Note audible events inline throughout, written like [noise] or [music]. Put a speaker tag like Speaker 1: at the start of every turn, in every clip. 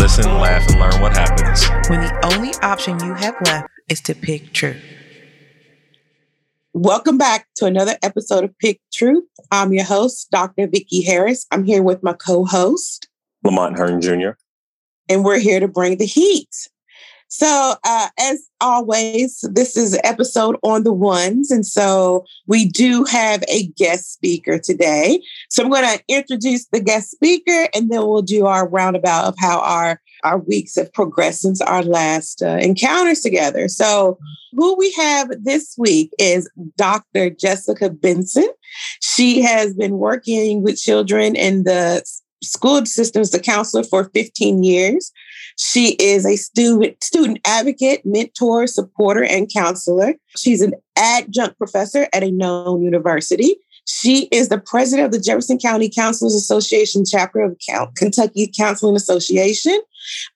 Speaker 1: Listen, laugh, and learn what happens.
Speaker 2: when the only option you have left is to pick truth.
Speaker 3: Welcome back to another episode of Pick Truth. I'm your host, Dr. Vicki Harris. I'm here with my co-host,
Speaker 1: Lamont Hearn Jr.
Speaker 3: and we're here to bring the heat. So, uh, as always, this is episode on the ones. And so we do have a guest speaker today. So I'm going to introduce the guest speaker and then we'll do our roundabout of how our, our weeks have progressed since our last uh, encounters together. So who we have this week is Dr. Jessica Benson. She has been working with children in the school systems, the counselor for 15 years. She is a student student advocate, mentor, supporter, and counselor. She's an adjunct professor at a known university. She is the president of the Jefferson County Counselors Association chapter of Kentucky Counseling Association.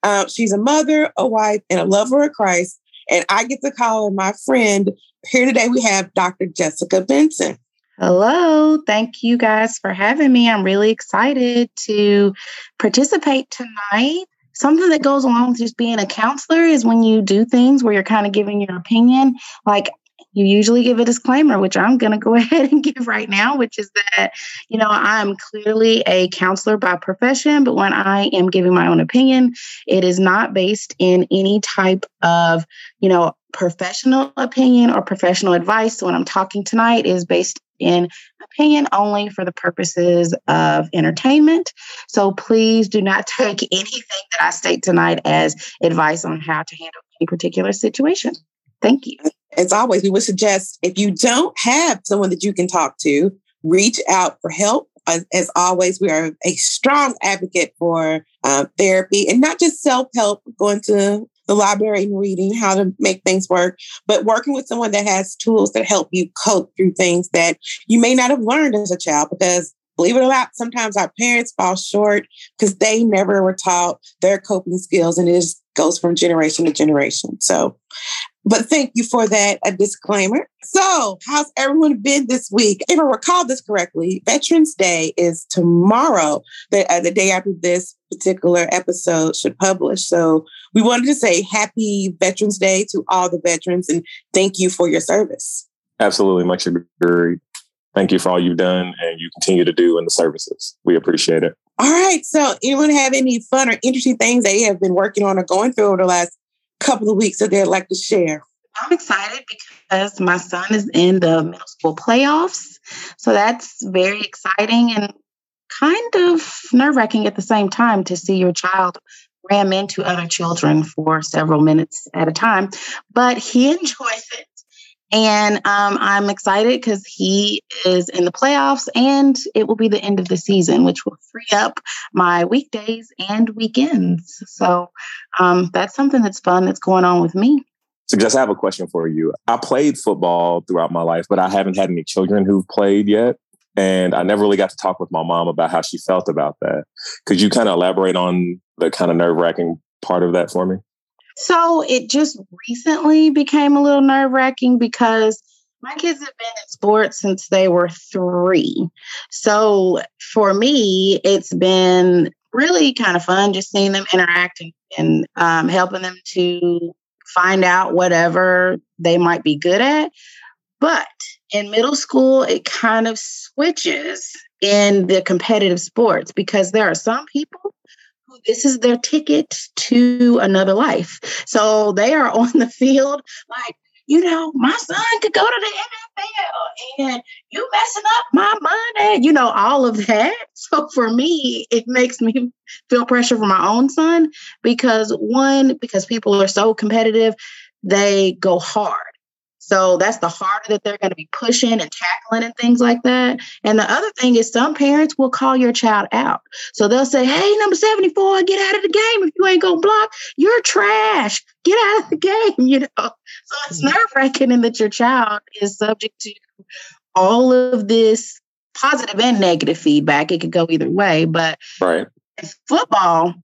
Speaker 3: Um, she's a mother, a wife, and a lover of Christ. And I get to call my friend. Here today we have Dr. Jessica Benson.
Speaker 4: Hello. Thank you guys for having me. I'm really excited to participate tonight. Something that goes along with just being a counselor is when you do things where you're kind of giving your opinion. Like you usually give a disclaimer, which I'm going to go [laughs] ahead and give right now, which is that, you know, I'm clearly a counselor by profession, but when I am giving my own opinion, it is not based in any type of, you know, professional opinion or professional advice. So when I'm talking tonight is based in opinion only for the purposes of entertainment. So please do not [laughs] take anything that I state tonight as advice on how to handle any particular situation. Thank you.
Speaker 3: As always, we would suggest if you don't have someone that you can talk to, reach out for help. As, always, we are a strong advocate for uh, therapy and not just self help, going to the library and reading how to make things work, but working with someone that has tools that help you cope through things that you may not have learned as a child because believe it or not, sometimes our parents fall short because they never were taught their coping skills and it just goes from generation to generation. So, but thank you for that a disclaimer. So, how's everyone been this week? If I recall this correctly, Veterans Day is tomorrow, the, uh, the day after this particular episode should publish. So, we wanted to say happy Veterans Day to all the veterans and thank you for your service.
Speaker 5: Absolutely, much agreed. Thank you for all you've done and you continue to do in the services. We appreciate it.
Speaker 3: All right. So, anyone have any fun or interesting things they have been working on or going through over the last couple of weeks that they'd like to share?
Speaker 4: I'm excited because my son is in the middle school playoffs. So that's very exciting and kind of nerve wracking at the same time to see your child ram into other children for several minutes at a time. But he [laughs] enjoys it. And um, I'm excited because he is in the playoffs and it will be the end of the season, which will free up my weekdays and weekends. So um, that's something that's fun that's going on with me.
Speaker 5: So, Jess, I have a question for you. I played football throughout my life, but I haven't had any children who've played yet. And I never really got to talk with my mom about how she felt about that. Could you kind of elaborate on the kind of nerve wracking part of that for me?
Speaker 4: So it just recently became a little nerve wracking because my kids have been in sports since they were three. So for me, it's been really kind of fun just seeing them interact and, um, helping them to find out whatever they might be good at. But in middle school, it kind of switches in the competitive sports because there are some people this is their ticket to another life. So they are [laughs] on the field like, you know, my son could go to the NFL and you messing up my money, you know, all of that. [laughs] So for me, it makes me feel pressure for my own son because one, because people are so competitive, they go hard. So that's the harder that they're going to be pushing and tackling and things like that. And the other thing is, some parents will call your child out. So they'll say, Hey, number 74, get out of the game. If you ain't going to block, you're trash. Get out of the [laughs] game. You know, so it's mm-hmm. nerve wracking in that your child is subject to all of this positive and negative feedback. It could go either way. But
Speaker 5: right.
Speaker 4: football,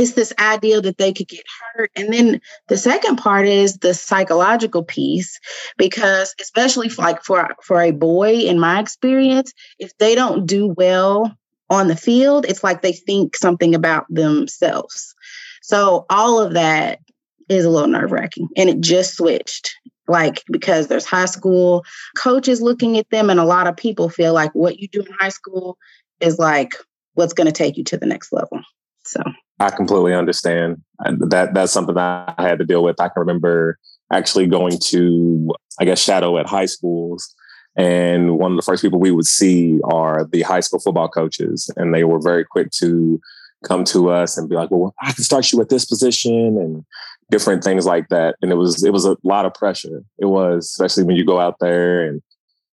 Speaker 4: it's this idea that they could get hurt. And then the second part is the psychological piece, because especially for like for for a boy, in my experience, if they don't do well on the field, it's like they think something about themselves. So all of that is a little nerve wracking. And it just switched. Like, because there's high school coaches looking at them, and a lot of people feel like what you do in high school is like what's going to take you to the next level. So
Speaker 5: I completely understand. That that's something that I had to deal with. I can remember actually going to, I guess, shadow at high schools. And one of the first people we would see are the high school football coaches. And they were very quick to come to us and be like, well, I can start you at this position and different things like that. And it was it was a lot of pressure. It was, especially when you go out there and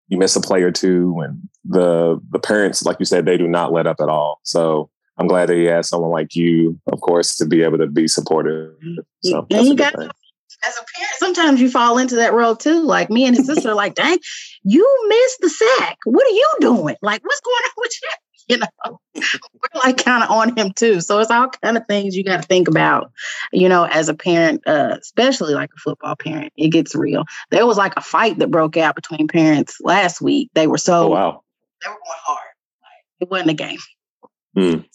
Speaker 5: you miss a play or two and the the parents, like you said, they do not let up at all. So I'm glad that he has someone like you, of course, to be able to be supportive. So
Speaker 4: and you got as a parent, sometimes you fall into that role too. Like me and his sister are like, dang, you missed the sack. What are you doing? Like, what's going on with you? [laughs] You know, we're like kind of on him too. So it's all kind of things you got to think about, you know, as a parent, uh, especially like a football parent. It gets real. There was like a fight that broke out between parents last week. They were so,
Speaker 5: oh, wow.
Speaker 4: they were going hard. Like, it wasn't a game.
Speaker 5: Mm.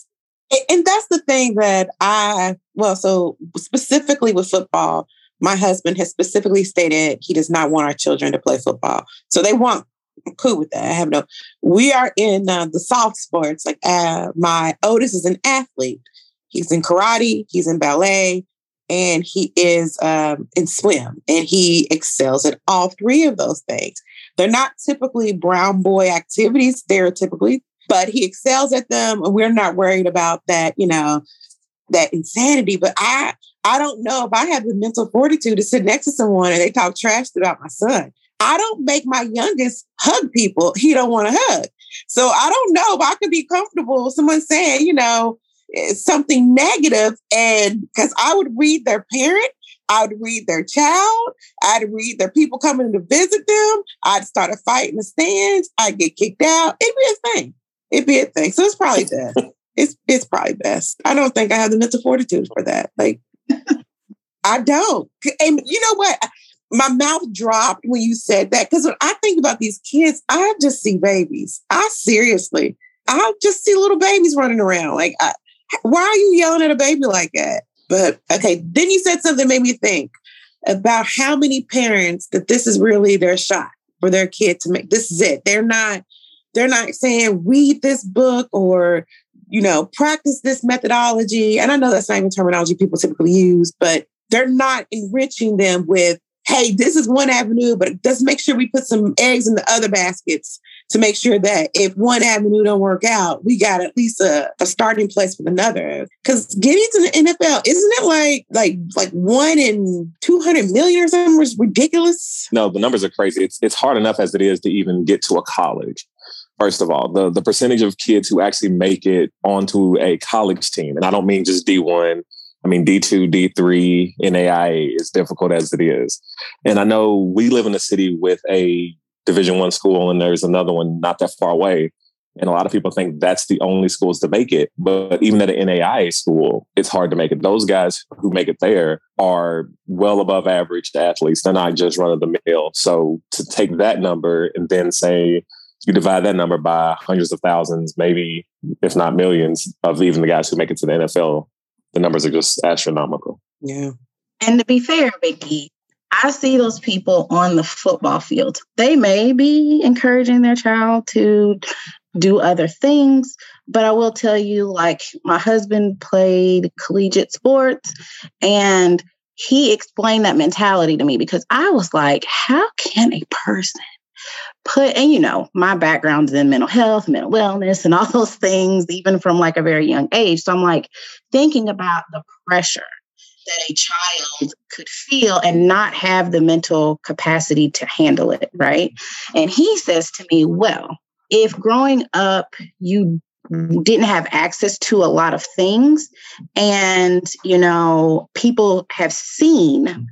Speaker 3: And that's the thing that I, well, so specifically with football, my husband has specifically stated he does not want our children to play football. So they want, I'm cool with that. I have no, we are in uh, the soft sports. Like uh, my Otis is an athlete. He's in karate, he's in ballet, and he is um, in swim. And he excels at all three of those things. They're not typically brown boy activities. They're typically but he excels at them and we're not worried about that, you know, that insanity. But I I don't know if I have the mental fortitude to sit next to someone and they talk trash about my son. I don't make my youngest hug people he don't want to hug. So I don't know if I could be comfortable with someone saying, you know, eh, something negative and because I would read their parent I would read their child. I'd read their people coming to visit them. I'd start a fight in the stands. I'd get kicked out. It'd be a thing it'd be a thing. So it's probably best. it's it's probably best. I don't think I have the mental fortitude for that. Like I don't. And you know what? My mouth dropped when you said that because when I think about these kids, I just see babies. I seriously, I just see little babies running around. Like, I, why are you yelling at a baby like that? But okay, then you said something made me think about how many parents that this is really their shot for their kid to make this is it. They're not they're not saying read this book or, you know, practice this methodology. And I know that's not even terminology people typically use, but they're not enriching them with, hey, this is one avenue, but let's make sure we put some eggs in the other baskets to make sure that if one avenue don't work out, we got at least a, a starting place with another. Because getting to the NFL, isn't it like like like one in two hundred million or something? Is ridiculous.
Speaker 5: No, the numbers are crazy. It's it's hard enough as it is to even get to a college. First of all, the, the percentage of kids who actually make it onto a college team, and I don't mean just D1, I mean D2, D3, NAIA, is difficult as it is. And I know we live in a city with a division one school and there's another one not that far away. And a lot of people think that's the only schools to make it. But even at an NAIA school, it's hard to make it. Those guys who make it there are well above average athletes. They're not just run of the mill. So to take that number and then say you divide that number by hundreds of thousands, maybe if not millions, of even the guys who make it to the NFL, the numbers are just astronomical.
Speaker 3: Yeah.
Speaker 4: And to be fair, Vicki, I see those people on the football field. They may be encouraging their child to do other things, but I will tell you like my husband played collegiate sports and he explained that mentality to me because I was like, how can a person put and you know my background is in mental health mental wellness and [laughs] all those things even from like a very young age so i'm like thinking about the pressure that a child could feel and not have the mental capacity to handle it, right? And he says to me, Well, if growing up you didn't have access to a lot of things and you know people have seen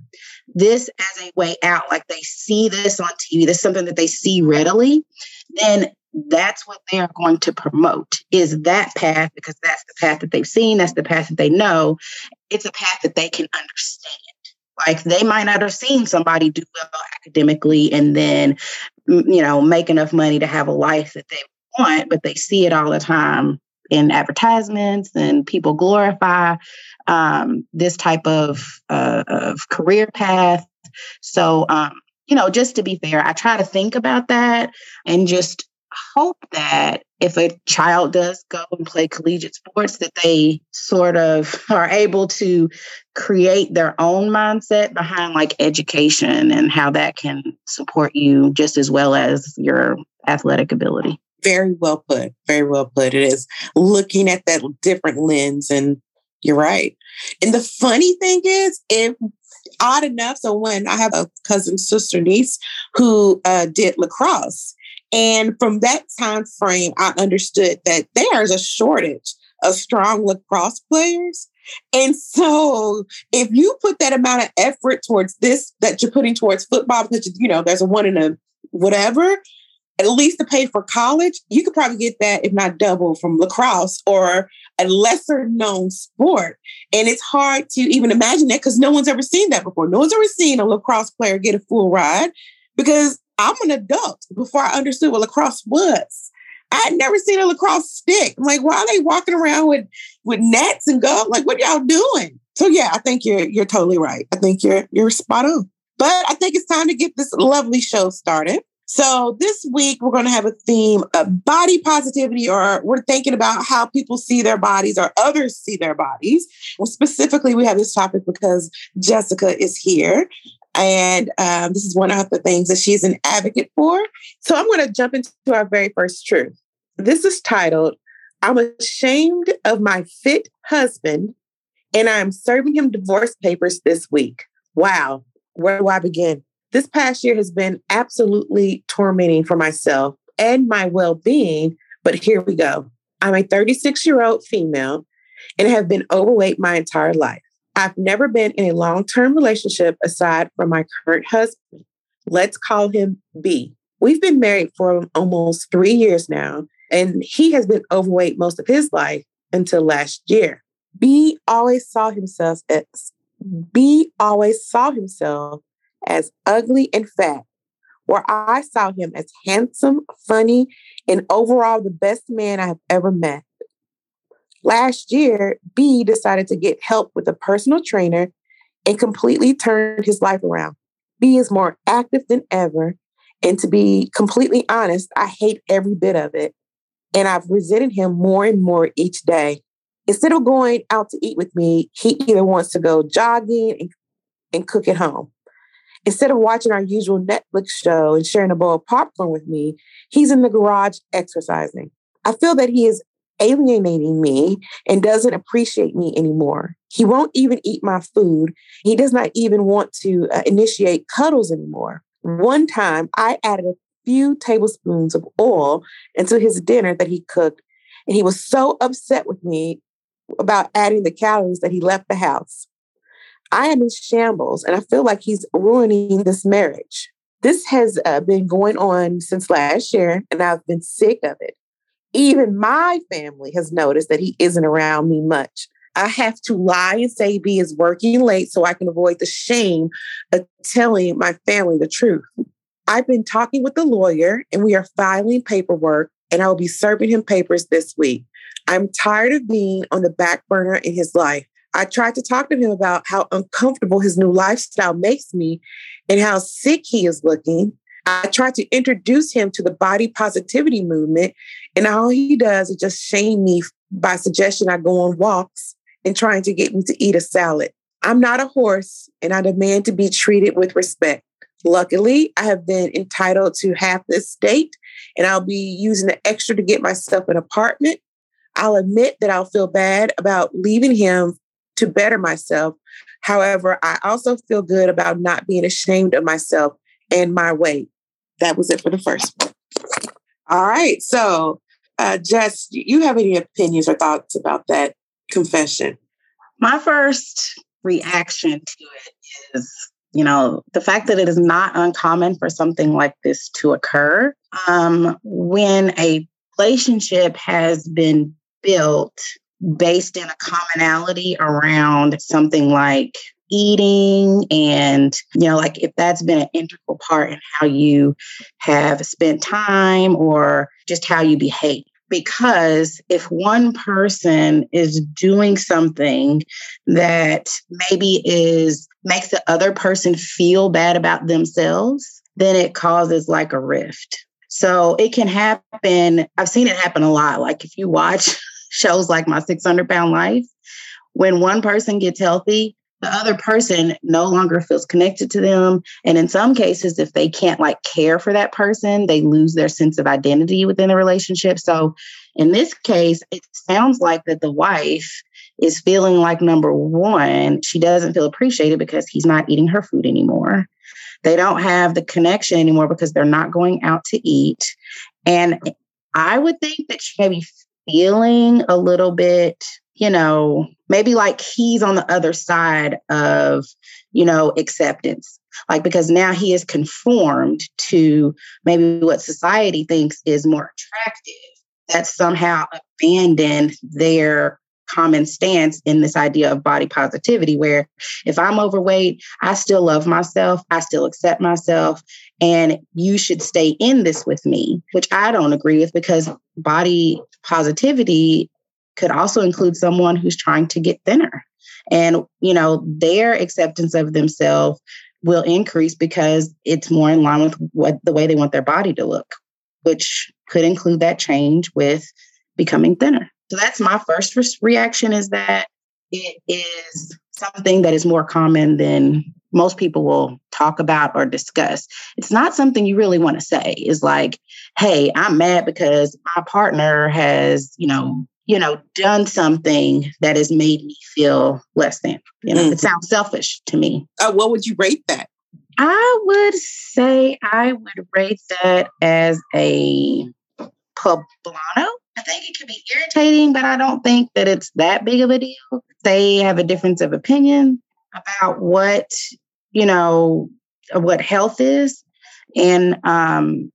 Speaker 4: this as a way out like they see this on tv this is something that they see readily then that's what they are going to promote is that path because that's the path that they've seen that's the path that they know. It's a path that they can understand. Like they might not have seen somebody do well academically and then you know make enough money to have a life that they want but they see it all the time in advertisements and people glorify um, this type of, uh, of career path. So um, you know just to be fair i try to think about that and just hope that if a child does go and play collegiate sports that they sort of are able to create their own mindset behind like education and how that can support you just as well as your athletic ability
Speaker 3: very well put very well put it is looking at that different lens and you're right and the funny thing is if odd enough so when i have a cousin sister niece who uh, did lacrosse and from that time frame, I understood that there is a shortage of strong lacrosse players. And so if you put that amount of effort towards this that you're putting towards football, because you know there's a one in a whatever, at least to pay for college, you could probably get that, if not double, from lacrosse or a lesser known sport. And it's hard to even imagine that because no one's ever seen that before. No one's ever seen a lacrosse player get a full ride because I'm an adult before I understood what lacrosse was. I had never seen a lacrosse stick. I'm like, why are they walking around with with nets and go? Like, what y'all doing? So yeah, I think you're you're totally right. I think you're you're spot on. But I think it's time to get this lovely show started. So this week we're going to have a theme of body positivity, or we're thinking about how people see their bodies or others see their bodies. Well, specifically, we have this topic because Jessica is here. And um, this is one of the things that she's an advocate for. So I'm going to jump into our very first truth. This is titled, I'm ashamed of my fit husband and I'm serving him divorce papers this week. Wow, where do I begin? This past year has been absolutely tormenting for myself and my well being, but here we go. I'm a 36 year old female and have been overweight my entire life. I've never been in a long term relationship aside from my current husband. Let's call him B. We've been married for almost three years now, and he has been overweight most of his life until last year. B always saw himself as B always saw himself as ugly and fat, where I saw him as handsome, funny, and overall the best man I have ever met. Last year, B decided to get help with a personal trainer and completely turned his life around. B is more active than ever. And to be completely honest, I hate every bit of it. And I've resented him more and more each day. Instead of going out to eat with me, he either wants to go jogging and, and cook at home. Instead of watching our usual Netflix show and sharing a bowl of popcorn with me, he's in the garage exercising. I feel that he is alienating me and doesn't appreciate me anymore. He won't even eat my food. He does not even want to uh, initiate cuddles anymore. One time, I added a few tablespoons of oil into his dinner that he cooked, and he was so upset with me about adding the calories that he left the house. I am in shambles, and I feel like he's ruining this marriage. This has uh, been going on since last year, and I've been sick of it. Even my family has noticed that he isn't around me much. I have to lie and say B is working late so I can avoid the shame of telling my family the truth. I've been talking with the lawyer and we are filing paperwork, and I will be serving him papers this week. I'm tired of being on the back burner in his life. I tried to talk to him about how uncomfortable his new lifestyle makes me and how sick he is looking. I tried to introduce him to the body positivity movement, and all he does is just shame me by suggesting I go on walks and trying to get me to eat a salad. I'm not a horse, and I demand to be treated with respect. Luckily, I have been entitled to half the estate, and I'll be using the extra to get myself an apartment. I'll admit that I'll feel bad about leaving him to better myself. However, I also feel good about not being ashamed of myself and my weight. That was it for the first one. All right. So, uh, Jess, you have any opinions or thoughts about that confession?
Speaker 4: My first reaction to it is, you know, the fact that it is not uncommon for something like this to occur. Um, when a relationship has been built based in a commonality around something like eating and you know like if that's been an integral part in how you have spent time or just how you behave. Because if one person is doing something that maybe is makes the other person feel bad about themselves then it causes like a rift. So it can happen. I've seen it happen a lot. Like if you watch [laughs] shows like my 600 pound life when one person gets healthy the other person no longer feels connected to them. And in some cases, if they can't like care for that person, they lose their sense of identity within the relationship. So in this case, it sounds like that the wife is feeling like number one, she doesn't feel appreciated because he's not eating her food anymore. They don't have the connection anymore because they're not going out to eat. And I would think that she may be feeling a little bit you know, maybe like he's on the other side of, you know, acceptance. Like, because now he is conformed to maybe what society thinks is more attractive, that somehow abandoned their common stance in this idea of body positivity, where if I'm overweight, I still love myself, I still accept myself, and you should stay in this with me, which I don't agree with because body positivity could also include someone who's trying to get thinner. And, you know, their acceptance of themselves will increase because it's more in line with what the way they want their body to look, which could include that change with becoming thinner. So that's my first reaction is that it is something that is more common than most people will talk about or discuss. It's not something you really want to say. Is like, hey, I'm mad because my partner has, you know, you know, done something that has made me feel less than. You know, mm. it sounds selfish to me.
Speaker 3: Uh, what would you rate that?
Speaker 4: I would say I would rate that as a poblano. I think it could be irritating, but I don't think that it's that big of a deal. They have a difference of opinion about what, you know, what health is. And um,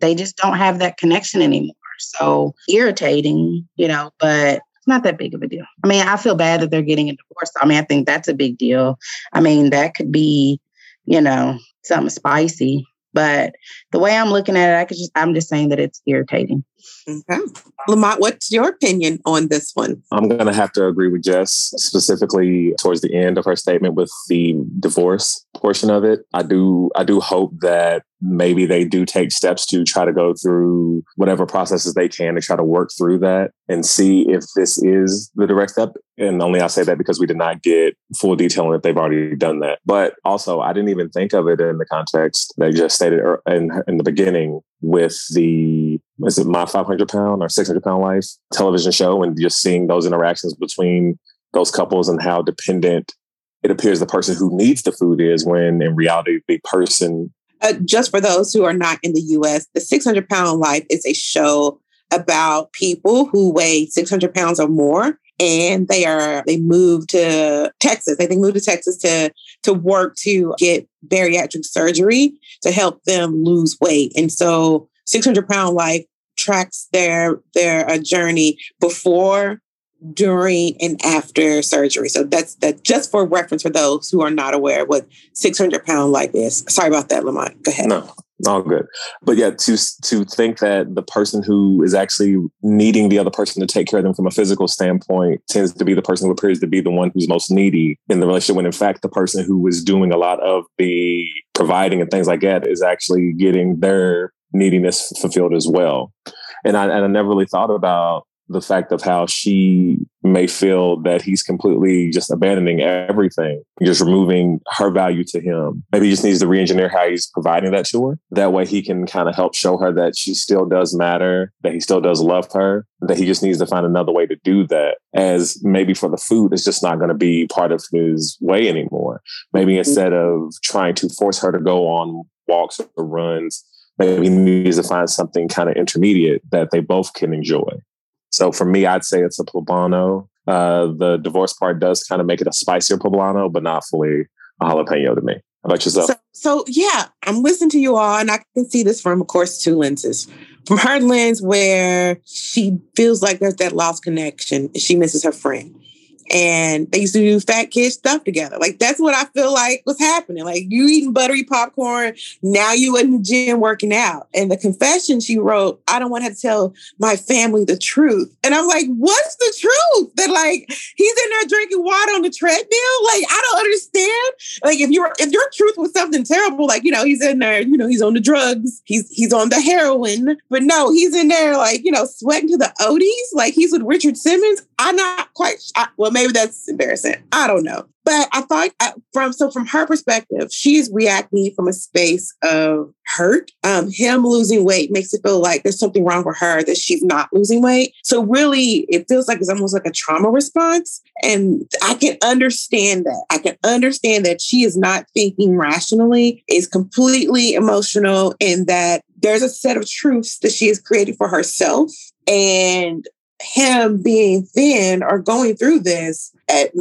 Speaker 4: they just don't have that connection anymore. So irritating, you know, but it's not that big of a deal. I mean, I feel bad that they're getting a divorce. I mean, I think that's a big deal. I mean, that could be, you know, something spicy. But the way I'm looking at it, I could just I'm just saying that it's irritating.
Speaker 3: Okay. Lamont, what's your opinion on this one?
Speaker 5: I'm going to have to agree with Jess, specifically towards the end of her statement with the divorce portion of it. I do, I do hope that maybe they do take steps to try to go through whatever processes they can to try to work through that and see if this is the direct step. And only I say that because we did not get full detail on if they've already done that. But also, I didn't even think of it in the context they just stated er, in, in the beginning with the is it my 500 pound or 600 pound life television show and just seeing those interactions between those couples and how dependent it appears the person who needs the food is when in reality the person
Speaker 3: uh, just for those who are not in the us the 600 pound life is a show about people who weigh 600 pounds or more and they are they moved to texas. They, think moved to texas to to work to get bariatric surgery to help them lose weight. And so 600 pound life tracks their their uh, journey before during and after surgery. So that's that just for reference for those who are not aware what 600 pound life is. Sorry about that lamont. Go ahead.
Speaker 5: No all good but yeah to to think that the person who is actually needing the other person to take care of them from a physical standpoint tends to be the person who appears to be the one who's most needy in the relationship when in fact the person who is doing a lot of the providing and things like that is actually getting their neediness fulfilled as well. And I, and I never really thought about the fact of how she may feel that he's completely just abandoning everything, just removing her value to him. Maybe he just needs to re-engineer how he's providing that to her. That way he can kind of help show her that she still does matter, that he still does love her, that he just needs to find another way to do that. As maybe for the food, it's just not going to be part of his way anymore. Maybe mm-hmm. instead of trying to force her to go on walks or runs, maybe he needs to find something kind of intermediate that they both can enjoy. So for me, I'd say it's a poblano. Uh, the divorce part does kind of make it a spicier poblano, but not fully a jalapeno to me. How about yourself?
Speaker 3: So, so yeah, I'm listening to you all, and I can see this from, of course, two lenses. From her lens, where she feels like there's that lost connection, she misses her friend and they used to do fat kid stuff together. Like that's what I feel like was happening. Like you eating buttery popcorn, now you in the gym working out. And the confession she wrote, I don't want to tell my family the truth. And I'm like, what's the truth? That like he's in there drinking water on the treadmill? Like I don't understand. Like if you're if your truth was something terrible, like you know, he's in there, you know, he's on the drugs, he's he's on the heroin, but no, he's in there like, you know, sweating to the Oldies, like he's with Richard Simmons. I'm not quite I, well, maybe that's embarrassing. I don't know. But I thought uh, from so from her perspective, she's reacting from a space of hurt. Um, him losing weight makes it feel like there's something wrong with her that she's not losing weight. So really, it feels like it's almost like a trauma response, and I can understand that. I can understand that she is not thinking rationally, is completely emotional, and that there's a set of truths that she has created for herself and him being thin or going through this it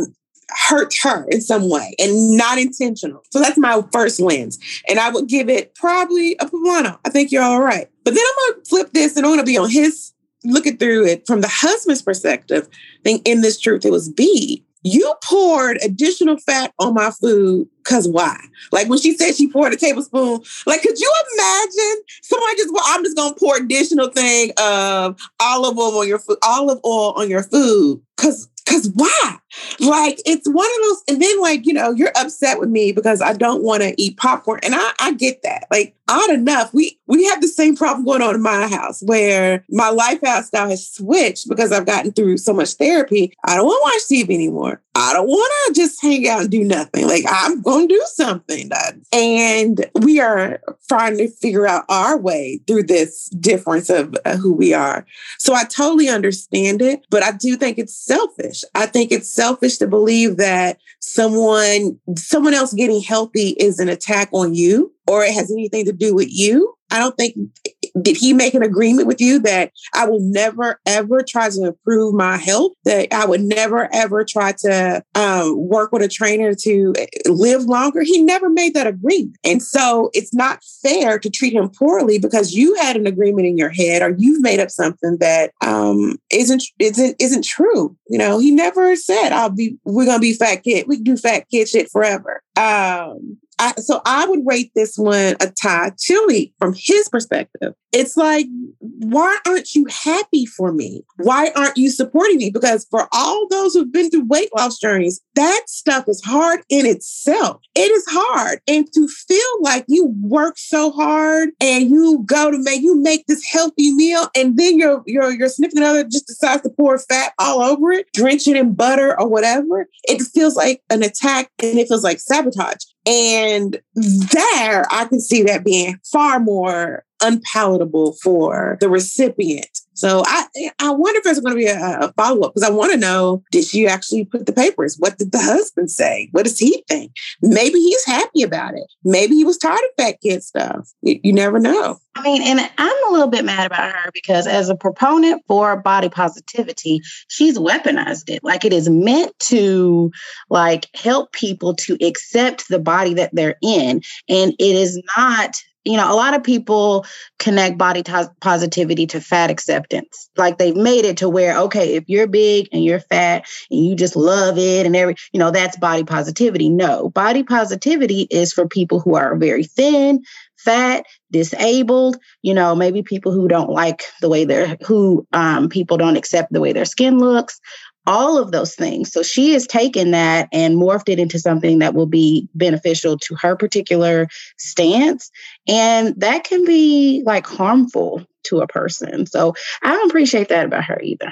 Speaker 3: hurts her in some way and not intentional. So that's my first lens. And I would give it probably a poblano. I think you're all right. But then I'm to flip this and I'm to be on his looking through it from the husband's perspective. I think in this truth, it was B. You poured additional fat on my food because why? Like when she said she poured a tablespoon, like could you imagine someone just well, I'm just gonna pour additional thing of olive oil on your food, olive oil on your food. Cause cause why? Like it's one of those, and then like, you know, you're upset with me because I don't want to eat popcorn. And I, I get that. Like, odd enough, we we have the same problem going on in my house where my lifestyle has switched because I've gotten through so much therapy. I don't want to watch TV anymore. I don't want to just hang out and do nothing. Like I'm going to do something. And we are trying to figure out our way through this difference of uh, who we are. So I totally understand it, but I do think it's selfish. I think it's selfish to believe that someone someone else getting healthy is an attack on you or it has anything to do with you. I don't think did he make an agreement with you that I will never ever try to improve my health? That I would never ever try to um, work with a trainer to eh, live longer? He never made that agreement, and so it's not fair to treat him poorly because you had an agreement in your head or you've made up something that um, isn't isn't isn't true. You know, he never said I'll be we're gonna be fat kid. We can do fat kid shit forever. Um, I, so I would rate this one a Thai. Chili, from his perspective, it's like, why aren't you happy for me? Why aren't you supporting me? Because for all those who've been through weight loss journeys, that stuff is hard in itself. It is hard. And to feel like you work so hard and you go to make you make this healthy meal and then your your your significant other just decides to pour fat all over it, drench it in butter or whatever, it feels like an attack and it feels like sabotage. And there I can see that being far more unpalatable for the recipient. So I I wonder if there's going to be a, a follow up because I want to know did she actually put the papers? What did the husband say? What does he think? Maybe he's happy about it. Maybe he was tired of fat kid stuff. You, you never know.
Speaker 4: I mean, and I'm a little bit mad about her because as a proponent for body positivity, she's weaponized it. Like it is meant to like help people to accept the body that they're in. And it is not you know, a lot of people connect body t- positivity to fat acceptance. Like they've made it to where, okay, if you're big and you're fat and you just love it and every, you know, that's body positivity. No, body positivity is for people who are very thin, fat, disabled, you know, maybe people who don't like the way they're, who um, people don't accept the way their skin looks, all of those things. So she has taken that and morphed it into something that will be beneficial to her particular stance. And that can be like harmful to a person. So I don't appreciate that about her either.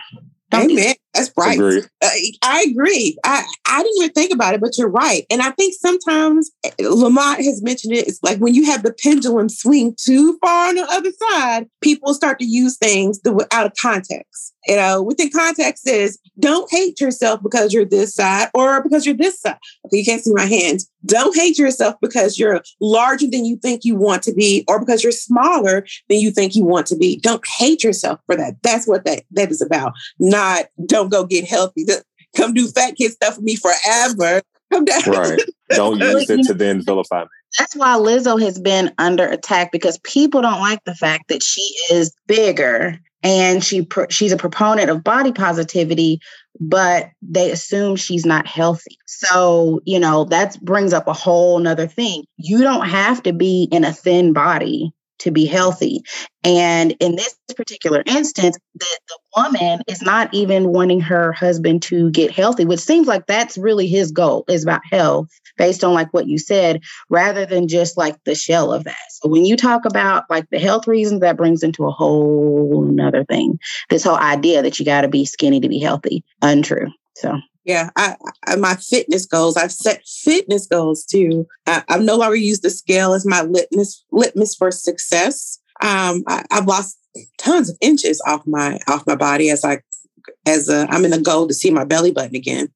Speaker 3: Amen. That's right. Agree. Uh, I agree. I, I didn't even think about it, but you're right. And I think sometimes eh, Lamont has mentioned it. It's like when you have the pendulum swing too far on the other side, people start to use things out of context. You know, within context is don't hate yourself because you're this side or because you're this side. Okay, you can't see my hands. Don't hate yourself because you're larger than you think you want to be or because you're smaller than you think you want to be. Don't hate yourself for that. That's what that, that is about. Not don't go get healthy. Come do fat kid stuff with me forever. Come down.
Speaker 5: Right. Don't [laughs] use it to then vilify me.
Speaker 4: That's why Lizzo has been under attack because people don't like the fact that she is bigger and she she's a proponent of body positivity but they assume she's not healthy. So you know that brings up a whole nother thing. You don't have to be in a thin body to be healthy. And in this particular instance, the, the woman is not even wanting her husband to get healthy, which seems like that's really his goal is about health, based on like what you said, rather than just like the shell of that. So when you talk about like the health reasons, that brings into a whole nother thing. This whole idea that you got to be skinny to be healthy, untrue. So
Speaker 3: yeah, I, I, my fitness goals. I've set fitness goals too. I, have no longer used the scale as my litmus litmus for success. Um, I, have lost tons of inches off my off my body as I as a, I'm in a goal to see my belly button again.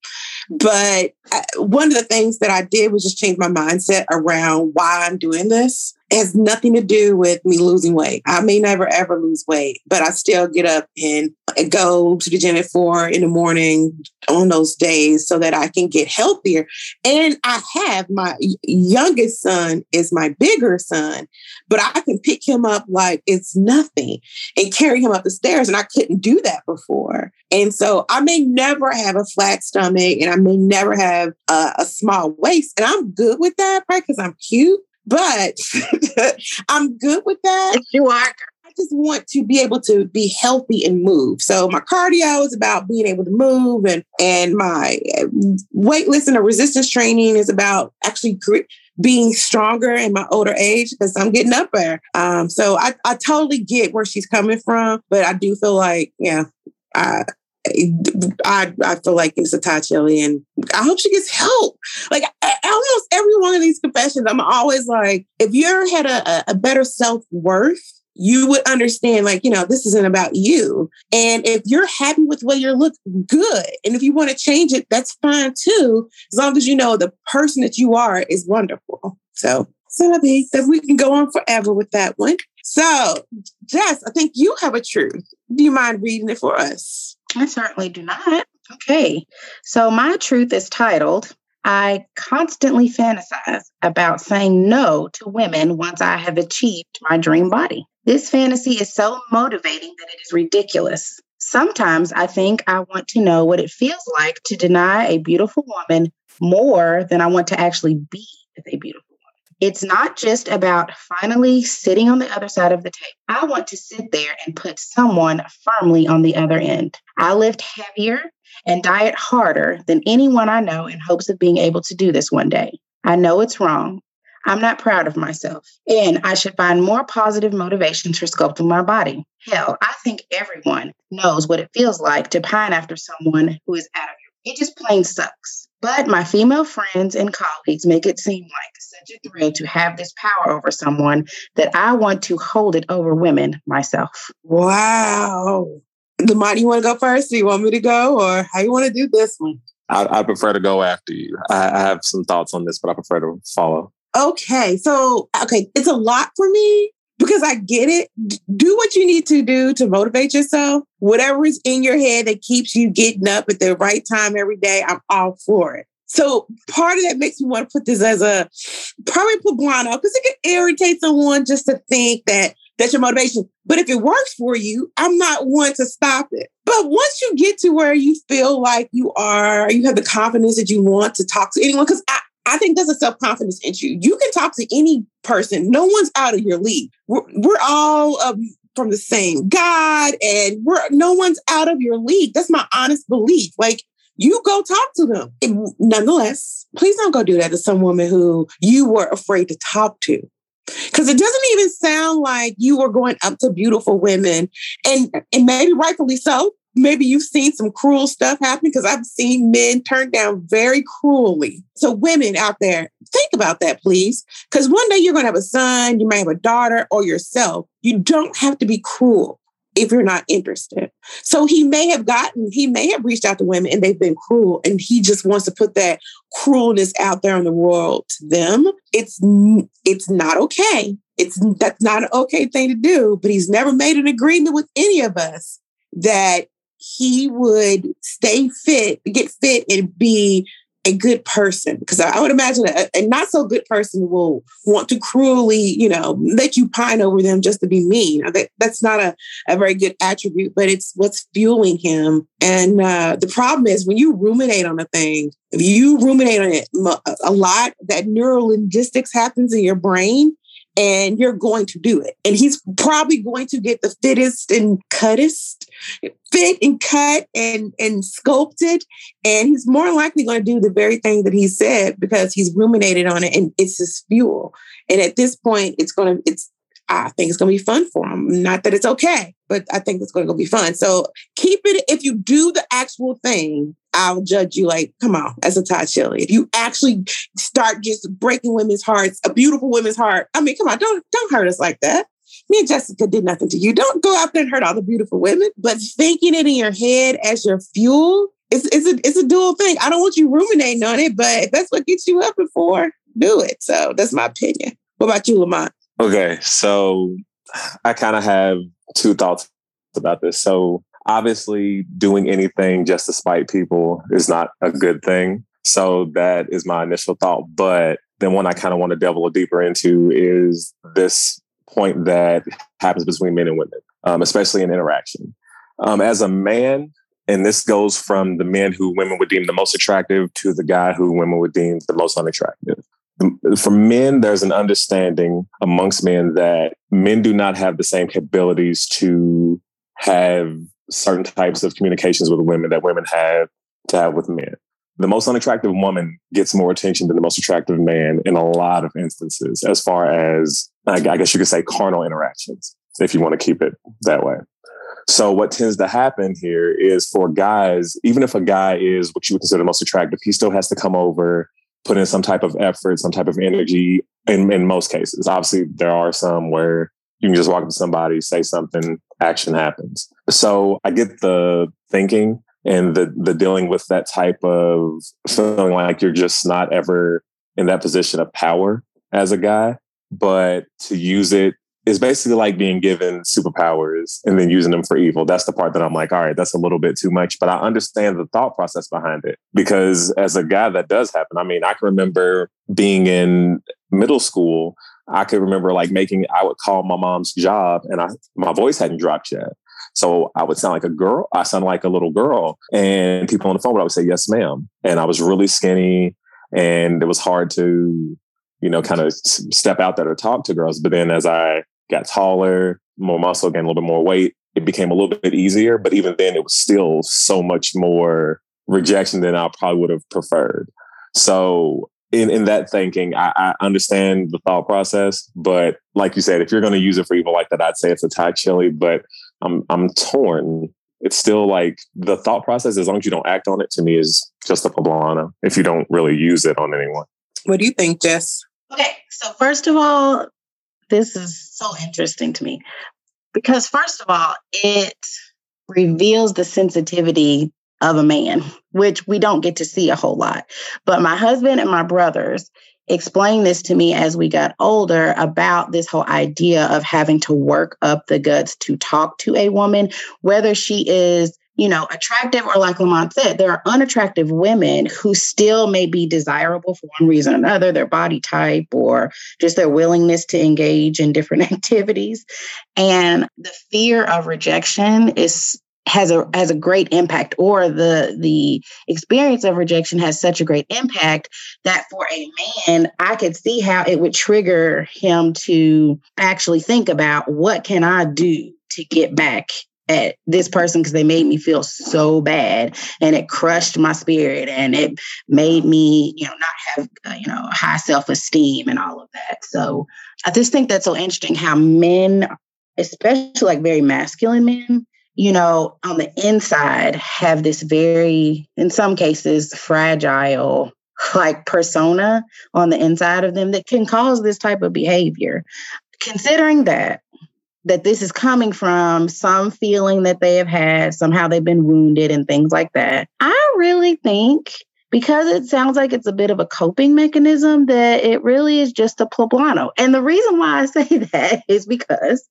Speaker 3: But uh, one of the things that I did was just change my mindset around why I'm doing this. Has nothing to do with me losing weight. I may never ever lose weight, but I still get up and go to the gym at four in the morning on those days so that I can get healthier. And I have my youngest son is my bigger son, but I can pick him up like it's nothing and carry him up the stairs. And I couldn't do that before. And so I may never have a flat stomach and I may never have a, a small waist. And I'm good with that, right? Because I'm cute but [laughs] I'm good with that.
Speaker 4: Yes, you are.
Speaker 3: I just want to be able to be healthy and move. So my cardio is about being able to move, and and my uh, weightlifting or resistance training is about actually being stronger in my older age because I'm getting up there. Um, so I, I totally get where she's coming from, but I do feel like, yeah, I, I I feel like it's a chili, and I hope she gets help. Like almost every one of these confessions, I'm always like, if you ever had a, a better self worth, you would understand, like, you know, this isn't about you. And if you're happy with the way you look, good. And if you want to change it, that's fine too, as long as you know the person that you are is wonderful. So, so I that we can go on forever with that one. So, Jess, I think you have a truth. Do you mind reading it for us?
Speaker 4: I certainly do not. Okay. So my truth is titled I constantly fantasize about saying no to women once I have achieved my dream body. This fantasy is so motivating that it is ridiculous. Sometimes I think I want to know what it feels like to deny a beautiful woman more than I want to actually be with a beautiful it's not just about finally sitting on the other side of the table. I want to sit there and put someone firmly on the other end. I lift heavier and diet harder than anyone I know in hopes of being able to do this one day. I know it's wrong. I'm not proud of myself. And I should find more positive motivations for sculpting my body. Hell, I think everyone knows what it feels like to pine after someone who is out of your. It just plain sucks. But my female friends and colleagues make it seem like such a thrill to have this power over someone that I want to hold it over women myself.
Speaker 3: Wow. Lamont, you want to go first? Do you want me to go or how you want to do this one?
Speaker 5: I, I prefer to go after you. I, I have some thoughts on this, but I prefer to follow.
Speaker 3: Okay. So, okay, it's a lot for me because I get it. Do what you need to do to motivate yourself. Whatever is in your head that keeps you getting up at the right time every day, I'm all for it. So part of that makes me want to put this as a probably poblano because it can irritate someone just to think that that's your motivation. But if it works for you, I'm not one to stop it. But once you get to where you feel like you are, you have the confidence that you want to talk to anyone, because I, I think there's a self confidence issue. You can talk to any person. No one's out of your league. We're, we're all from the same God, and we're no one's out of your league. That's my honest belief. Like you go talk to them. Nonetheless, please don't go do that to some woman who you were afraid to talk to. Because it doesn't even sound like you were going up to beautiful women, and and maybe rightfully so. Maybe you've seen some cruel stuff happen because I've seen men turned down very cruelly. So, women out there, think about that, please. Because one day you're going to have a son, you may have a daughter, or yourself. You don't have to be cruel if you're not interested. So he may have gotten, he may have reached out to women and they've been cruel, and he just wants to put that cruelness out there in the world to them. It's it's not okay. It's that's not an okay thing to do. But he's never made an agreement with any of us that he would stay fit, get fit, and be a good person because I would imagine a, a, not so good person will want to cruelly, you know, let you pine over them just to be mean. That, that's not a, a very good attribute, but it's what's fueling him. And uh, the problem is when you ruminate on a thing, if you ruminate on it a lot, that neural linguistics happens in your brain and you're going to do it. And he's probably going to get the fittest and cuttest, fit and cut and and sculpted. And he's more likely going to do the very thing that he said because he's ruminated on it and it's his fuel. And at this point, it's going to, it's I think it's going to be fun for him. Not that it's okay, but I think it's going to be fun. So keep it. If you do the actual thing, I'll judge you like, come on, as a Thai chili. If you actually start just breaking women's hearts, a beautiful woman's heart, I mean, come on, don't don't hurt us like that. Me and Jessica did nothing to you. Don't go out there and hurt all the beautiful women. But thinking it in your head as your fuel, it's, it's a it's a dual thing. I don't want you ruminating on it, but if that's what gets you up before, do it. So that's my opinion. What about you, Lamont?
Speaker 5: Okay, so I kind of have two thoughts about this. So obviously, doing anything just to spite people is not a good thing. So that is my initial thought. But then one I kind of want to delve a deeper into is this point that happens between men and women, um, especially in interaction. Um, as a man, and this goes from the men who women would deem the most attractive to the guy who women would deem the most unattractive for men, there's an understanding amongst men that men do not have the same capabilities to have certain types of communications with women that women have to have with men. The most unattractive woman gets more attention than the most attractive man in a lot of instances, as far as I guess you could say carnal interactions, if you want to keep it that way. So what tends to happen here is for guys, even if a guy is what you would consider most attractive, he still has to come over put in some type of effort, some type of energy in, in most cases. Obviously, there are some where you can just walk up to somebody, say something, action happens. So I get the thinking and the the dealing with that type of feeling like you're just not ever in that position of power as a guy, but to use it is basically like being given superpowers and then using them for evil. That's the part that I'm like, all right, that's a little bit too much. But I understand the thought process behind it because as a guy, that does happen. I mean, I can remember being in middle school. I could remember like making, I would call my mom's job and I, my voice hadn't dropped yet. So I would sound like a girl. I sound like a little girl. And people on the phone would always say, yes, ma'am. And I was really skinny and it was hard to, you know, kind of step out there to talk to girls. But then as I got taller, more muscle, gained a little bit more weight, it became a little bit easier. But even then, it was still so much more rejection than I probably would have preferred. So in, in that thinking, I, I understand the thought process, but like you said, if you're going to use it for evil like that, I'd say it's a Thai chili. But I'm I'm torn. It's still like the thought process, as long as you don't act on it, to me is just a poblano if you don't really use it on anyone.
Speaker 3: What do you think, Jess?
Speaker 4: Okay, so first of all, this is so interesting to me because, first of all, it reveals the sensitivity of a man, which we don't get to see a whole lot. But my husband and my brothers explained this to me as we got older about this whole idea of having to work up the guts to talk to a woman, whether she is you know, attractive or like Lamont said, there are unattractive women who still may be desirable for one reason or another, their body type or just their willingness to engage in different [laughs] activities. And the fear of rejection is has a has a great impact or the the experience of rejection has such a great impact that for a man I could see how it would trigger him to actually think about what can I do to get back at this person because they made me feel so bad and it crushed my spirit and it made me you know not have uh, you know high self-esteem and all of that. So i just think that's so interesting how men especially like very masculine men you know on the inside have this very in some cases fragile like persona on the inside of them that can cause this type of behavior. Considering that that this is coming from some feeling that they have had, somehow they've been wounded and things like that. I really think because it sounds like it's a bit of a coping mechanism that it really is just a poblano. And the reason why I [laughs] say that is because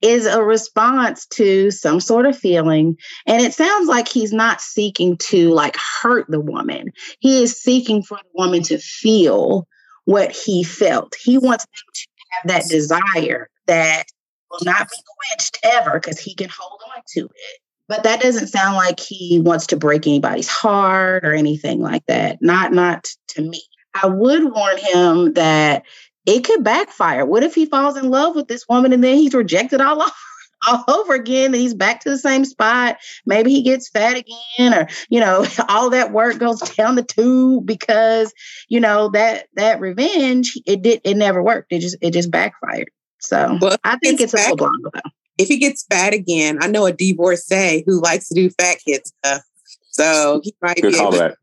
Speaker 4: is a response to some sort of feeling and it sounds like he's not seeking to like hurt the woman. He is seeking for the woman to feel what he felt. He wants them to have that desire that will not be quenched ever because he can hold on to it. But that doesn't sound like he wants to break anybody's heart or anything like that. Not not to me. I would warn him that it could backfire. What if he falls in love with this woman and then he's rejected all [laughs] over? all over again he's back to the same spot maybe he gets fat again or you know [laughs] all that work goes [laughs] down the tube because you know that that revenge it did it never worked it just it just backfired so well, I think it's, it's a little longer though.
Speaker 3: If he gets fat again, I know a divorcee who likes to do fat kid stuff. So he might Good be able that.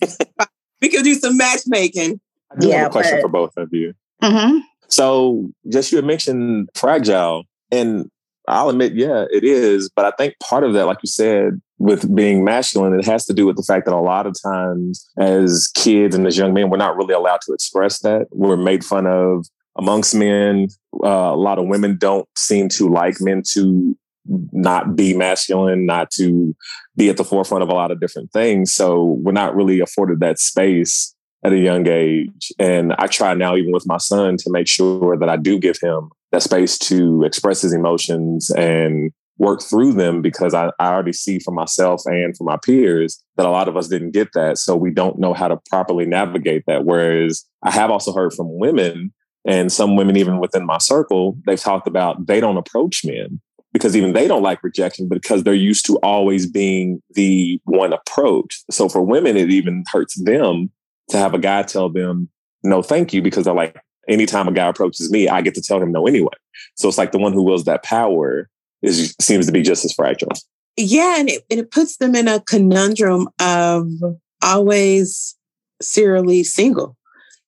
Speaker 3: [laughs] we could do some matchmaking.
Speaker 5: I do yeah, have a question but, for both of you.
Speaker 4: Mm-hmm.
Speaker 5: So Jess you had mentioned fragile and I'll admit, yeah, it is. But I think part of that, like you said, with being masculine, it has to do with the fact that a lot of times as kids and as young men, we're not really allowed to express that. We're made fun of amongst men. Uh, a lot of women don't seem to like men to not be masculine, not to be at the forefront of a lot of different things. So we're not really afforded that space at a young age. And I try now, even with my son, to make sure that I do give him that space to express his emotions and work through them because I, I already see for myself and for my peers that a lot of us didn't get that. So we don't know how to properly navigate that. Whereas I have also heard from women and some women, even within my circle, they've talked about they don't approach men because even they don't like rejection, because they're used to always being the one approach. So for women, it even hurts them to have a guy tell them, no, thank you, because they're like, anytime a guy approaches me, I get to tell him no anyway. So it's like the one who wields that power is seems to be just as fragile.
Speaker 3: Yeah, and it, and it puts them in a conundrum of always serially single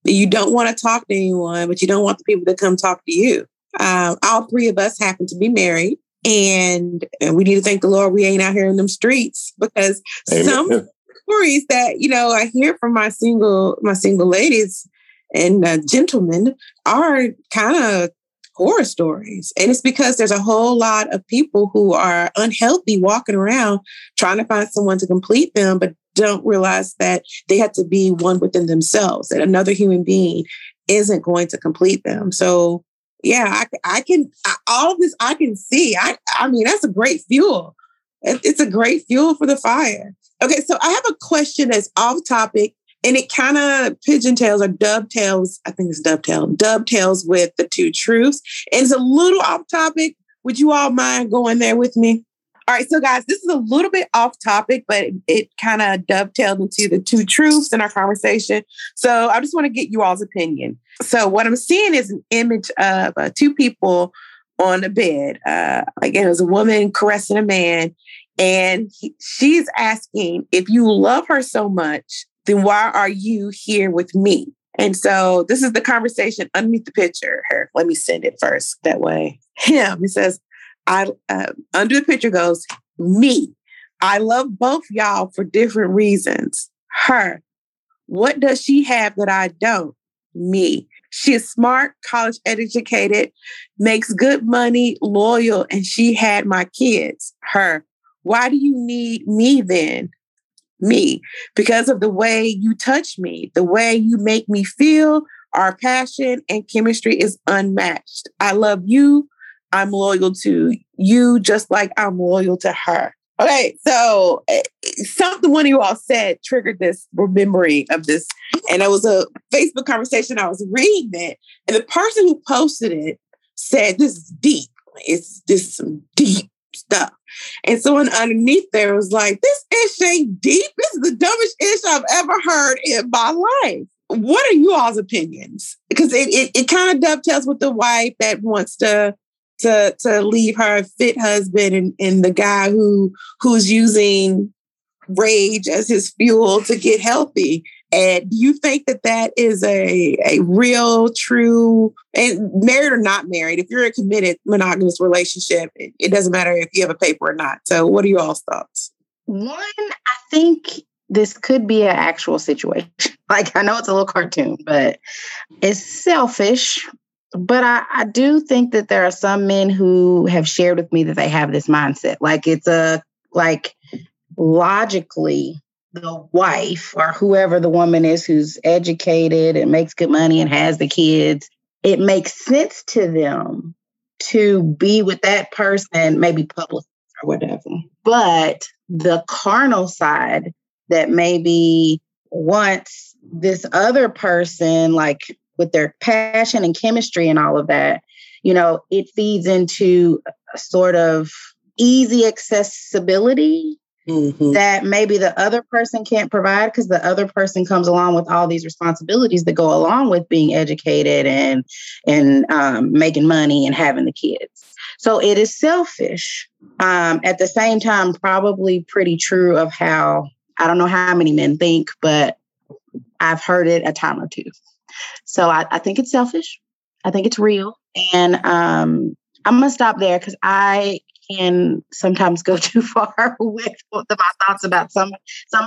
Speaker 3: you don't want to talk to anyone, but you don't want the people to come talk to you. Uh, all three of us happen to be married, and, and, we need to thank the Lord we ain't out here in them streets because Amen. some stories that you know I hear from my single my single ladies and uh, gentlemen are kind of horror stories. And it's because there's a whole lot of people who are unhealthy walking around trying to find someone to complete them, but don't realize that they have to be one within themselves, that another human being isn't going to complete them. So, yeah, I, I can, I, all this I can see. I, I mean, that's a great fuel. It, it's a great fuel for the fire. Okay, so I have a question that's off topic and it kind of pigeontails or dovetails, I think it's dovetail, dovetails with the two truths. And it's a little off topic. Would you all mind going there with me? All right, so guys, this is a little bit off topic, but it, it kind of dovetailed into the two truths in our conversation. So I just want to get you all's opinion. So what I'm seeing is an image of uh, two people on a bed. Uh, again, it was a woman caressing a man, and he, she's asking if you love her so much, then why are you here with me? And so this is the conversation underneath the picture. Here, let me send it first. That way, [laughs] him. He says, I uh, under the picture goes me. I love both y'all for different reasons. Her, what does she have that I don't? Me. She is smart, college educated, makes good money, loyal, and she had my kids. Her. Why do you need me then? Me. Because of the way you touch me, the way you make me feel, our passion and chemistry is unmatched. I love you I'm loyal to you just like I'm loyal to her. Okay, so eh, something one of you all said triggered this memory of this. And it was a Facebook conversation. I was reading it, and the person who posted it said, This is deep. It's this some deep stuff. And someone underneath there was like, this ish ain't deep. This is the dumbest ish I've ever heard in my life. What are you all's opinions? Because it, it, it kind of dovetails with the wife that wants to to to leave her fit husband and, and the guy who who's using rage as his fuel to get healthy. And do you think that that is a, a real, true, and married or not married, if you're a committed monogamous relationship, it, it doesn't matter if you have a paper or not. So, what are you all's thoughts?
Speaker 4: One, I think this could be an actual situation. [laughs] Like, I know it's a little cartoon, but it's selfish. But I, I do think that there are some men who have shared with me that they have this mindset. Like, it's a, like, logically, the wife or whoever the woman is who's educated and makes good money and has the kids, it makes sense to them to be with that person, maybe public or whatever. But the carnal side that maybe wants this other person, like with their passion and chemistry and all of that, you know, it feeds into a sort of easy accessibility Mm-hmm. that maybe the other person can't provide because the other person comes along with all these responsibilities that go along with being educated and and um, making money and having the kids. So it is selfish. Um, at the same time, probably pretty true of how I don't know how many men think, but I've heard it a time or two. So I, I think it's selfish. I think it's real, and um, I'm gonna stop there because I can sometimes go [laughs] too far with my thoughts about some some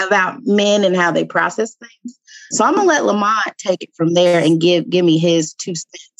Speaker 4: about men and how they process things. So I'm gonna let Lamont take it from there and give give me his two cents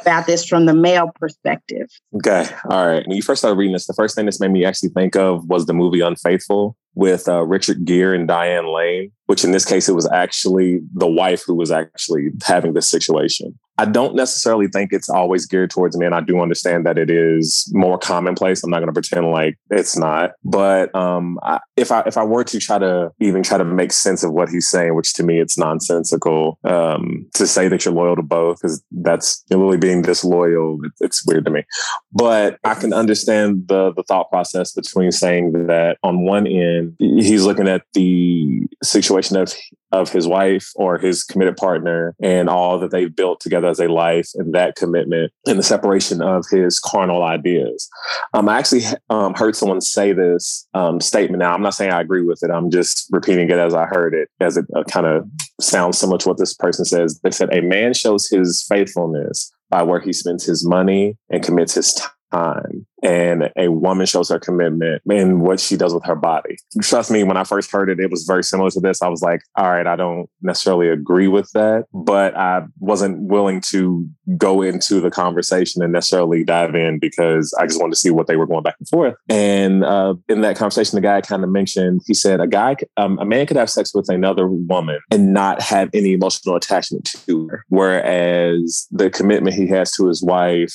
Speaker 4: about this from the male perspective.
Speaker 5: Okay. All right. When you first started reading this, the first thing this made me actually think of was the movie Unfaithful with uh, Richard Gere and Diane Lane, which in this case, it was actually the wife who was actually having this situation. I don't necessarily think it's always geared towards men. I do understand that it is more commonplace. I'm not going to pretend like it's not. But um, I, if I if I were to try to even try to make sense of what he's saying, which to me it's nonsensical, um, to say that you're loyal to both because that's literally being disloyal. It's weird to me. But I can understand the the thought process between saying that on one end he's looking at the situation of of his wife or his committed partner and all that they've built together as a life and that commitment and the separation of his carnal ideas. Um, I actually um, heard someone say this um, statement. Now, I'm not saying I agree with it. I'm just repeating it as I heard it, as it uh, kind of sounds similar to what this person says. They said, A man shows his faithfulness by where he spends his money and commits his time and a woman shows her commitment in what she does with her body. Trust me, when I first heard it, it was very similar to this. I was like, all right, I don't necessarily agree with that, but I wasn't willing to go into the conversation and necessarily dive in because I just wanted to see what they were going back and forth. And uh, in that conversation, the guy kind of mentioned, he said, a guy, um, a man could have sex with another woman and not have any emotional attachment to her, whereas the commitment he has to his wife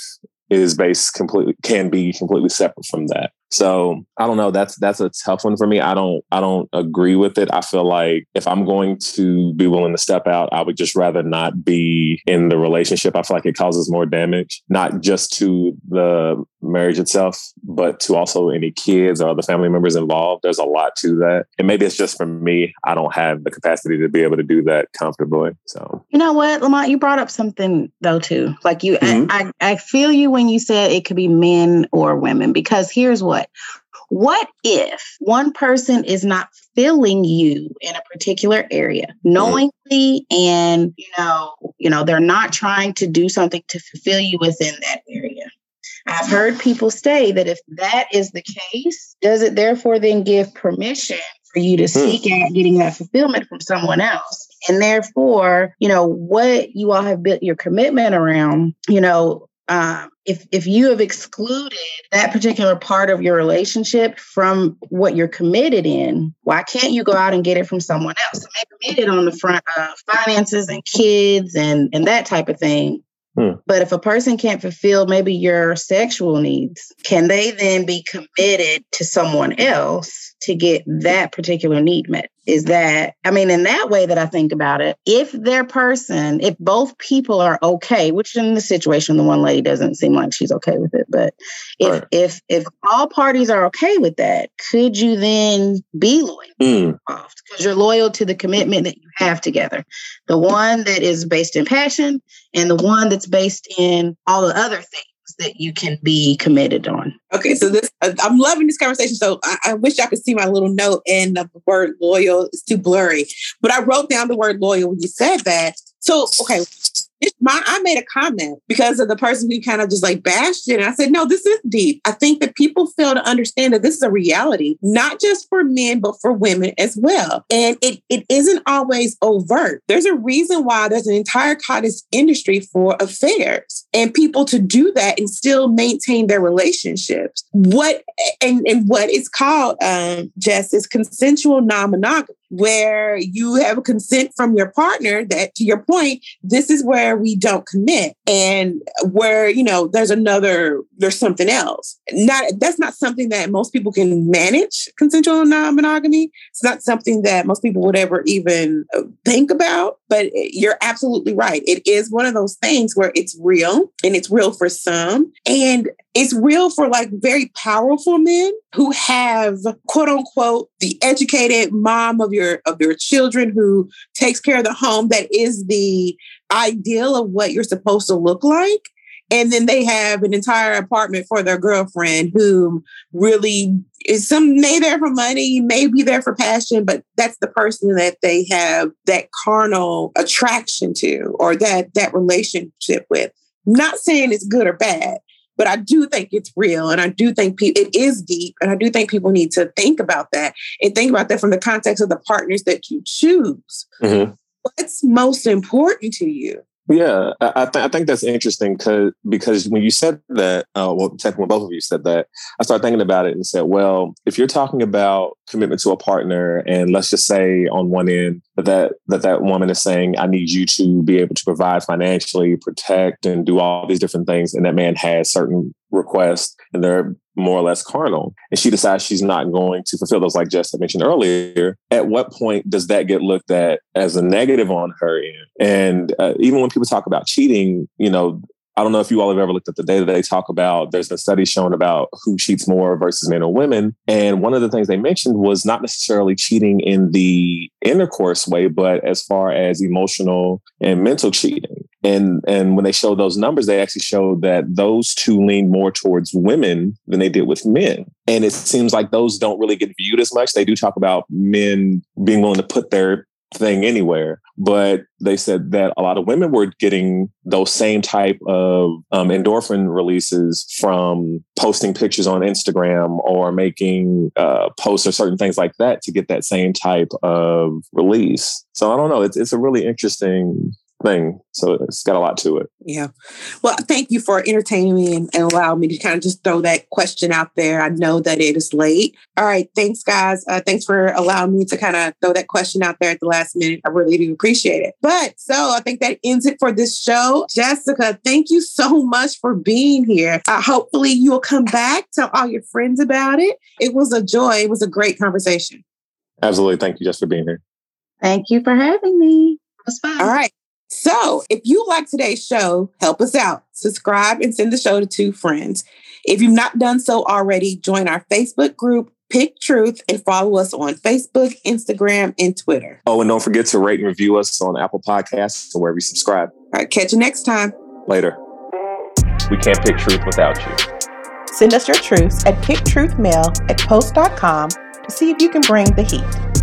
Speaker 5: is based completely can be completely separate from that. So I don't know. That's that's a tough one for me. I don't I don't agree with it. I feel like if I'm going to be willing to step out, I would just rather not be in the relationship. I feel like it causes more damage, not just to the marriage itself, but to also any kids or other family members involved. There's a lot to that. And maybe it's just for me. I don't have the capacity to be able to do that comfortably. So
Speaker 4: you know what, Lamont, you brought up something though too. Like you mm-hmm. I, I I feel you when you said it could be men or women, because here's what what? What if one person is not filling you in a particular area knowingly and you know, you know, they're not trying to do something to fulfill you within that area? I've heard people say that if that is the case, does it therefore then give permission for you to hmm. seek out getting that fulfillment from someone else? And therefore, you know, what you all have built your commitment around, you know, um, if if you have excluded that particular part of your relationship from what you're committed in, why can't you go out and get it from someone else? And they committed on the front of finances and kids and and that type of thing. Hmm. But if a person can't fulfill maybe your sexual needs, can they then be committed to someone else to get that particular need met? Is that, I mean, in that way that I think about it, if their person, if both people are okay, which in the situation, the one lady doesn't seem like she's okay with it, but if right. if if all parties are okay with that, could you then be loyal? Mm. Because you're loyal to the commitment that you have together. The one that is based in passion and the one that's based in all the other things that you can be committed on.
Speaker 3: Okay, so this uh, I'm loving this conversation. So I, I wish I could see my little note and the word loyal is too blurry, but I wrote down the word loyal when you said that. So okay, my, I made a comment because of the person who kind of just like bashed it. And I said, no, this is deep. I think that people fail to understand that this is a reality, not just for men, but for women as well. And it, it isn't always overt. There's a reason why there's an entire cottage industry for affairs and people to do that and still maintain their relationships. What and, and what is called um, just is consensual non-monogamy where you have consent from your partner that to your point this is where we don't commit and where you know there's another there's something else. Not that's not something that most people can manage consensual non-monogamy. It's not something that most people would ever even uh, think about but you're absolutely right. It is one of those things where it's real and it's real for some and it's real for like very powerful men who have quote unquote the educated mom of your of your children who takes care of the home that is the ideal of what you're supposed to look like and then they have an entire apartment for their girlfriend who really is some may there for money may be there for passion but that's the person that they have that carnal attraction to or that that relationship with not saying it's good or bad but I do think it's real. And I do think pe- it is deep. And I do think people need to think about that and think about that from the context of the partners that you choose. Mm-hmm. What's most important to you?
Speaker 5: Yeah, I, th- I think that's interesting because because when you said that, uh, well, when both of you said that, I started thinking about it and said, well, if you're talking about commitment to a partner, and let's just say on one end that that that, that woman is saying, I need you to be able to provide financially, protect, and do all these different things, and that man has certain requests, and they're more or less carnal, and she decides she's not going to fulfill those, like Jess mentioned earlier, at what point does that get looked at as a negative on her end? And uh, even when people talk about cheating, you know, I don't know if you all have ever looked at the data they talk about. There's a study showing about who cheats more versus men or women. And one of the things they mentioned was not necessarily cheating in the intercourse way, but as far as emotional and mental cheating. And and when they showed those numbers, they actually showed that those two lean more towards women than they did with men. And it seems like those don't really get viewed as much. They do talk about men being willing to put their thing anywhere. But they said that a lot of women were getting those same type of um, endorphin releases from posting pictures on Instagram or making uh, posts or certain things like that to get that same type of release. So I don't know. It's it's a really interesting thing. So it's got a lot to it.
Speaker 3: Yeah. Well, thank you for entertaining me and, and allowing me to kind of just throw that question out there. I know that it is late. All right. Thanks, guys. Uh, thanks for allowing me to kind of throw that question out there at the last minute. I really do appreciate it. But so I think that ends it for this show. Jessica, thank you so much for being here. Uh, hopefully, you'll come back, tell all your friends about it. It was a joy. It was a great conversation.
Speaker 5: Absolutely. Thank you just for being here.
Speaker 4: Thank you for having me. It was fun.
Speaker 3: All right. So, if you like today's show, help us out. Subscribe and send the show to two friends. If you've not done so already, join our Facebook group, Pick Truth, and follow us on Facebook, Instagram, and Twitter.
Speaker 5: Oh, and don't forget to rate and review us on Apple Podcasts or wherever you subscribe.
Speaker 3: All right, catch you next time.
Speaker 5: Later. We can't pick truth without you.
Speaker 2: Send us your truths at picktruthmail at post.com to see if you can bring the heat.